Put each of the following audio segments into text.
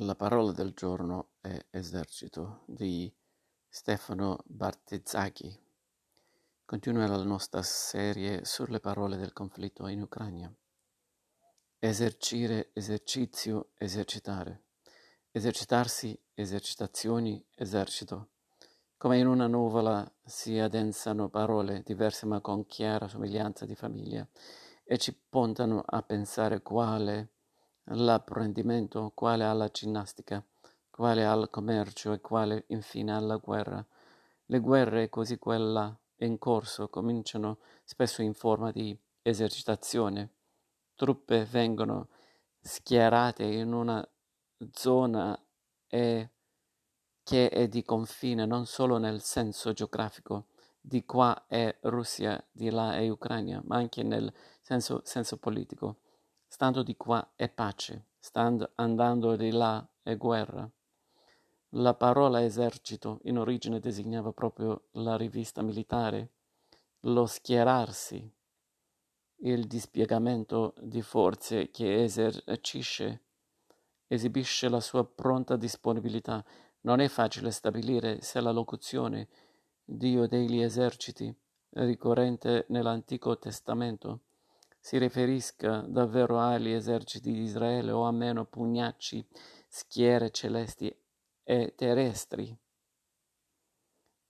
La parola del giorno è esercito di Stefano Bartezzacchi. Continua la nostra serie sulle parole del conflitto in Ucraina. Esercire, esercizio, esercitare. Esercitarsi, esercitazioni, esercito. Come in una nuvola si addensano parole diverse ma con chiara somiglianza di famiglia e ci puntano a pensare quale all'apprendimento, quale alla ginnastica, quale al commercio e quale infine alla guerra. Le guerre, così quella in corso, cominciano spesso in forma di esercitazione. Truppe vengono schierate in una zona e che è di confine non solo nel senso geografico, di qua è Russia, di là è Ucraina, ma anche nel senso, senso politico. Stando di qua è pace, stando andando di là è guerra. La parola esercito in origine designava proprio la rivista militare, lo schierarsi, il dispiegamento di forze che esercisce, esibisce la sua pronta disponibilità. Non è facile stabilire se la locuzione Dio degli eserciti, ricorrente nell'Antico Testamento, si riferisca davvero agli eserciti di Israele o a meno pugnacci, schiere celesti e terrestri.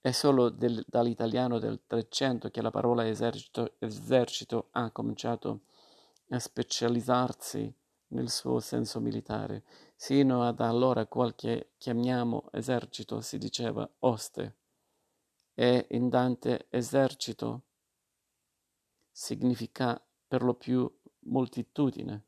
È solo del, dall'italiano del Trecento che la parola esercito, esercito ha cominciato a specializzarsi nel suo senso militare. Sino ad allora quel che chiamiamo esercito si diceva oste e in Dante esercito significa per lo più moltitudine.